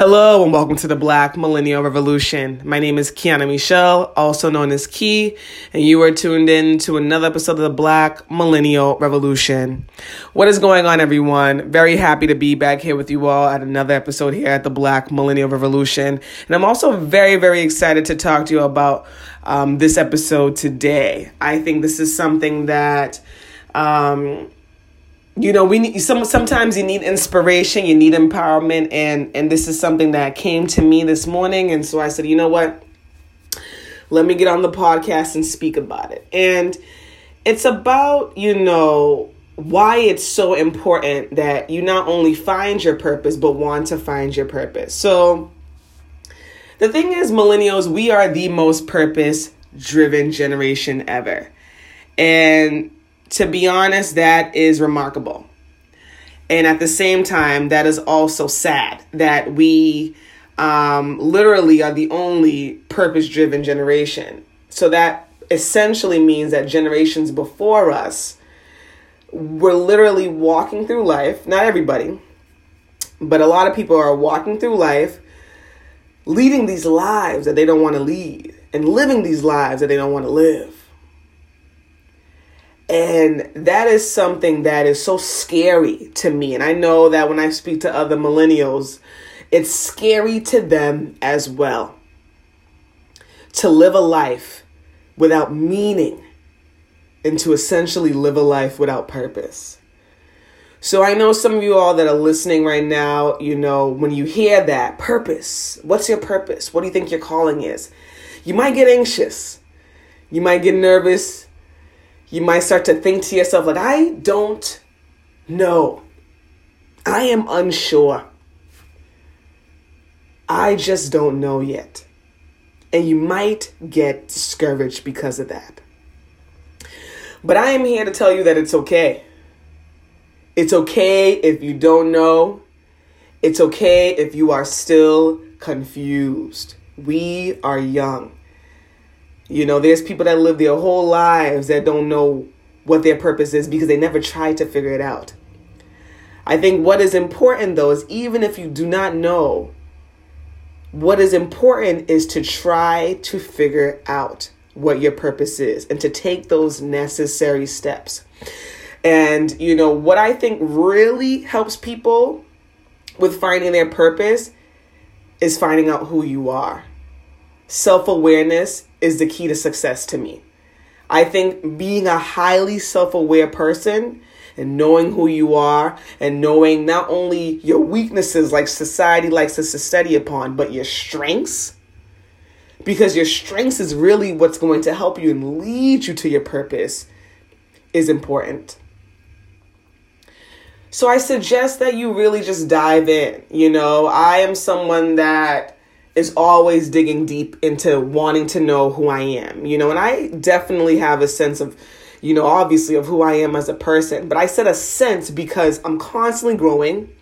Hello and welcome to the Black Millennial Revolution. My name is Kiana Michelle, also known as Key, and you are tuned in to another episode of the Black Millennial Revolution. What is going on, everyone? Very happy to be back here with you all at another episode here at the Black Millennial Revolution. And I'm also very, very excited to talk to you about um, this episode today. I think this is something that. Um, you know we need some sometimes you need inspiration you need empowerment and and this is something that came to me this morning and so i said you know what? Let me get on the podcast and speak about it. And it's about you know why it's so important that you not only find your purpose but want to find your purpose. So the thing is millennials we are the most purpose driven generation ever. And to be honest, that is remarkable. And at the same time, that is also sad that we um, literally are the only purpose driven generation. So that essentially means that generations before us were literally walking through life, not everybody, but a lot of people are walking through life leading these lives that they don't want to lead and living these lives that they don't want to live. And that is something that is so scary to me. And I know that when I speak to other millennials, it's scary to them as well. To live a life without meaning and to essentially live a life without purpose. So I know some of you all that are listening right now, you know, when you hear that purpose, what's your purpose? What do you think your calling is? You might get anxious. You might get nervous you might start to think to yourself, like, I don't know. I am unsure. I just don't know yet. And you might get discouraged because of that. But I am here to tell you that it's okay. It's okay if you don't know. It's okay if you are still confused. We are young. You know, there's people that live their whole lives that don't know what their purpose is because they never tried to figure it out. I think what is important though is even if you do not know, what is important is to try to figure out what your purpose is and to take those necessary steps. And, you know, what I think really helps people with finding their purpose is finding out who you are self awareness is the key to success to me. I think being a highly self aware person and knowing who you are and knowing not only your weaknesses, like society likes us to study upon, but your strengths. Because your strengths is really what's going to help you and lead you to your purpose is important. So I suggest that you really just dive in. You know, I am someone that is always digging deep into wanting to know who I am, you know, and I definitely have a sense of, you know, obviously of who I am as a person, but I said a sense because I'm constantly growing,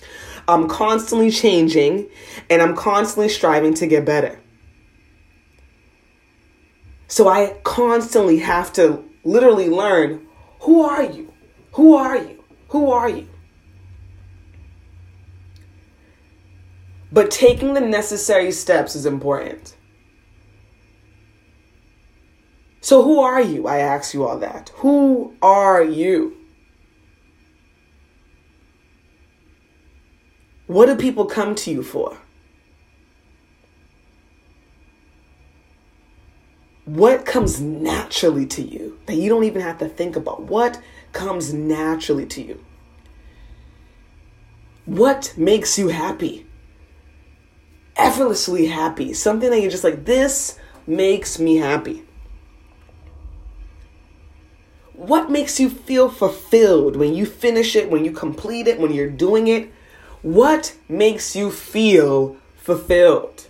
I'm constantly changing, and I'm constantly striving to get better. So I constantly have to literally learn who are you? Who are you? Who are you? But taking the necessary steps is important. So, who are you? I ask you all that. Who are you? What do people come to you for? What comes naturally to you that you don't even have to think about? What comes naturally to you? What makes you happy? Effortlessly happy. Something that you're just like, this makes me happy. What makes you feel fulfilled when you finish it, when you complete it, when you're doing it? What makes you feel fulfilled?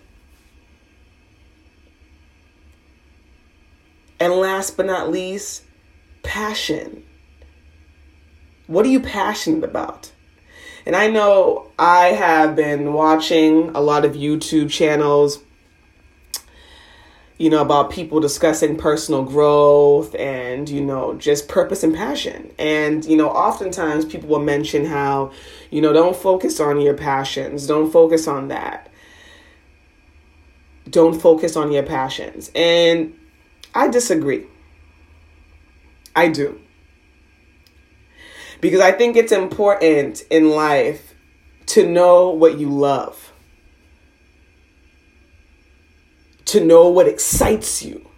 And last but not least, passion. What are you passionate about? And I know I have been watching a lot of YouTube channels, you know, about people discussing personal growth and, you know, just purpose and passion. And, you know, oftentimes people will mention how, you know, don't focus on your passions, don't focus on that. don't focus on your passions. And I disagree. I do. Because I think it's important in life to know what you love, to know what excites you,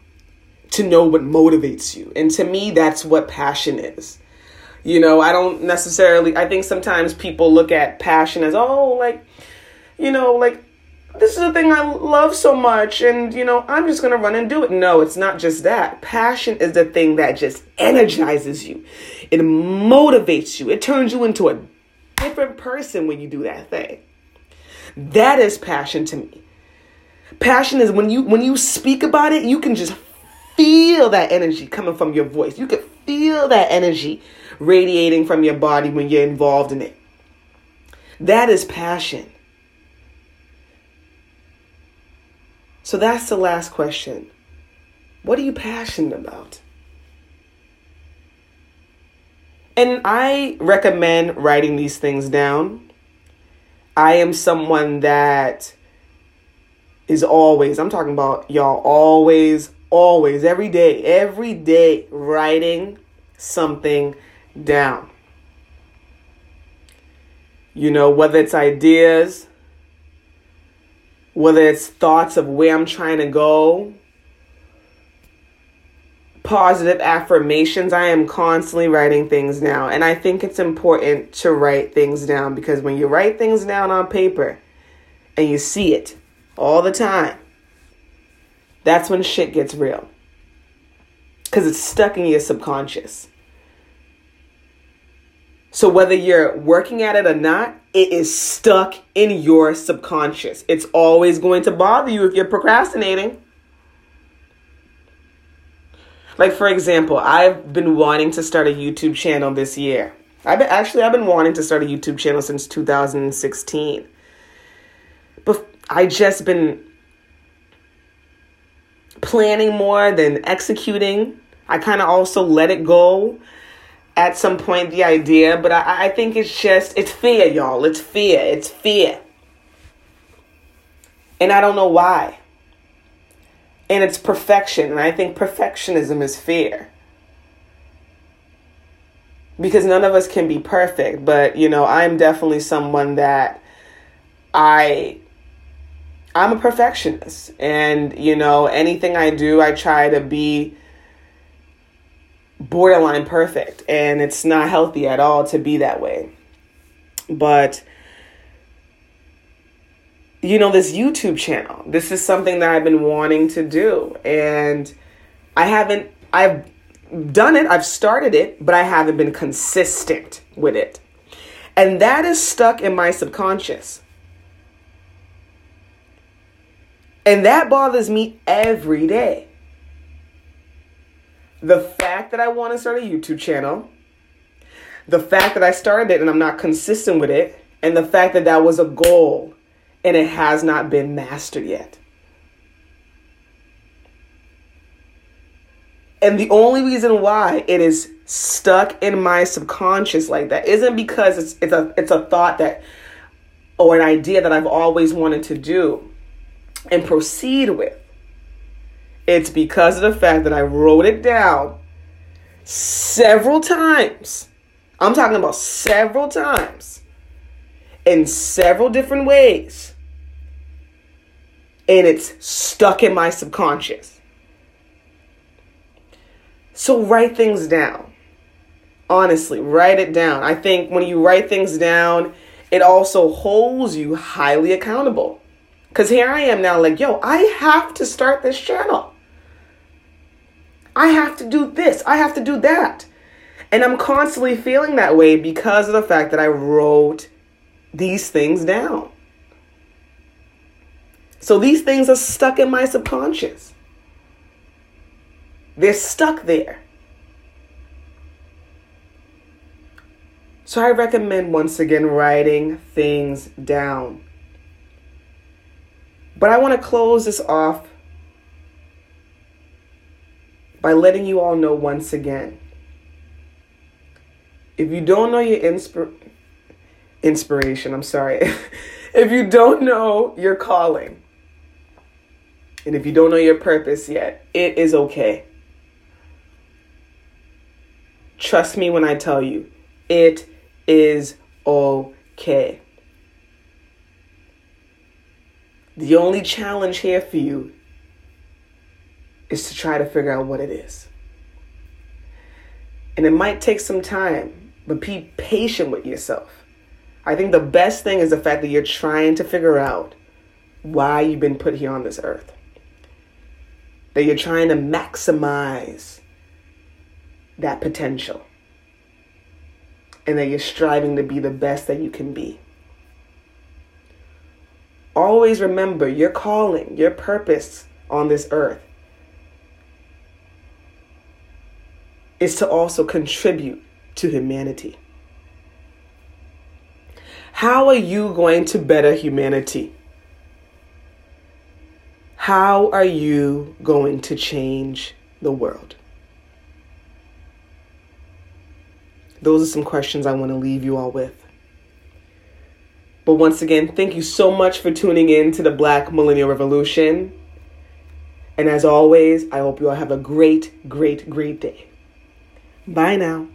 to know what motivates you. And to me, that's what passion is. You know, I don't necessarily, I think sometimes people look at passion as, oh, like, you know, like, this is the thing I love so much, and you know, I'm just gonna run and do it. No, it's not just that. Passion is the thing that just energizes you, it motivates you, it turns you into a different person when you do that thing. That is passion to me. Passion is when you when you speak about it, you can just feel that energy coming from your voice. You can feel that energy radiating from your body when you're involved in it. That is passion. So that's the last question. What are you passionate about? And I recommend writing these things down. I am someone that is always, I'm talking about y'all, always, always, every day, every day writing something down. You know, whether it's ideas, whether it's thoughts of where I'm trying to go, positive affirmations. I am constantly writing things down. And I think it's important to write things down because when you write things down on paper and you see it all the time, that's when shit gets real. Because it's stuck in your subconscious. So whether you're working at it or not, it is stuck in your subconscious. It's always going to bother you if you're procrastinating. Like for example, I've been wanting to start a YouTube channel this year. I've been actually I've been wanting to start a YouTube channel since 2016. But I just been planning more than executing. I kind of also let it go at some point the idea, but I, I think it's just, it's fear, y'all. It's fear. It's fear. And I don't know why. And it's perfection. And I think perfectionism is fear. Because none of us can be perfect, but you know, I'm definitely someone that I I'm a perfectionist. And you know, anything I do, I try to be borderline perfect and it's not healthy at all to be that way. But you know this YouTube channel. This is something that I've been wanting to do and I haven't I've done it, I've started it, but I haven't been consistent with it. And that is stuck in my subconscious. And that bothers me every day the fact that I want to start a YouTube channel, the fact that I started it and I'm not consistent with it, and the fact that that was a goal and it has not been mastered yet. And the only reason why it is stuck in my subconscious like that isn't because it's it's a it's a thought that or an idea that I've always wanted to do and proceed with. It's because of the fact that I wrote it down several times. I'm talking about several times in several different ways. And it's stuck in my subconscious. So write things down. Honestly, write it down. I think when you write things down, it also holds you highly accountable. Because here I am now, like, yo, I have to start this channel. I have to do this, I have to do that. And I'm constantly feeling that way because of the fact that I wrote these things down. So these things are stuck in my subconscious. They're stuck there. So I recommend once again writing things down. But I want to close this off by letting you all know once again. If you don't know your inspir- inspiration, I'm sorry. if you don't know your calling, And if you don't know your purpose yet, it is okay. Trust me when I tell you, it is okay. The only challenge here for you is to try to figure out what it is. And it might take some time, but be patient with yourself. I think the best thing is the fact that you're trying to figure out why you've been put here on this earth. That you're trying to maximize that potential. And that you're striving to be the best that you can be. Always remember your calling, your purpose on this earth is to also contribute to humanity. How are you going to better humanity? How are you going to change the world? Those are some questions I want to leave you all with. But once again, thank you so much for tuning in to the Black Millennial Revolution. And as always, I hope you all have a great, great, great day. Bye now.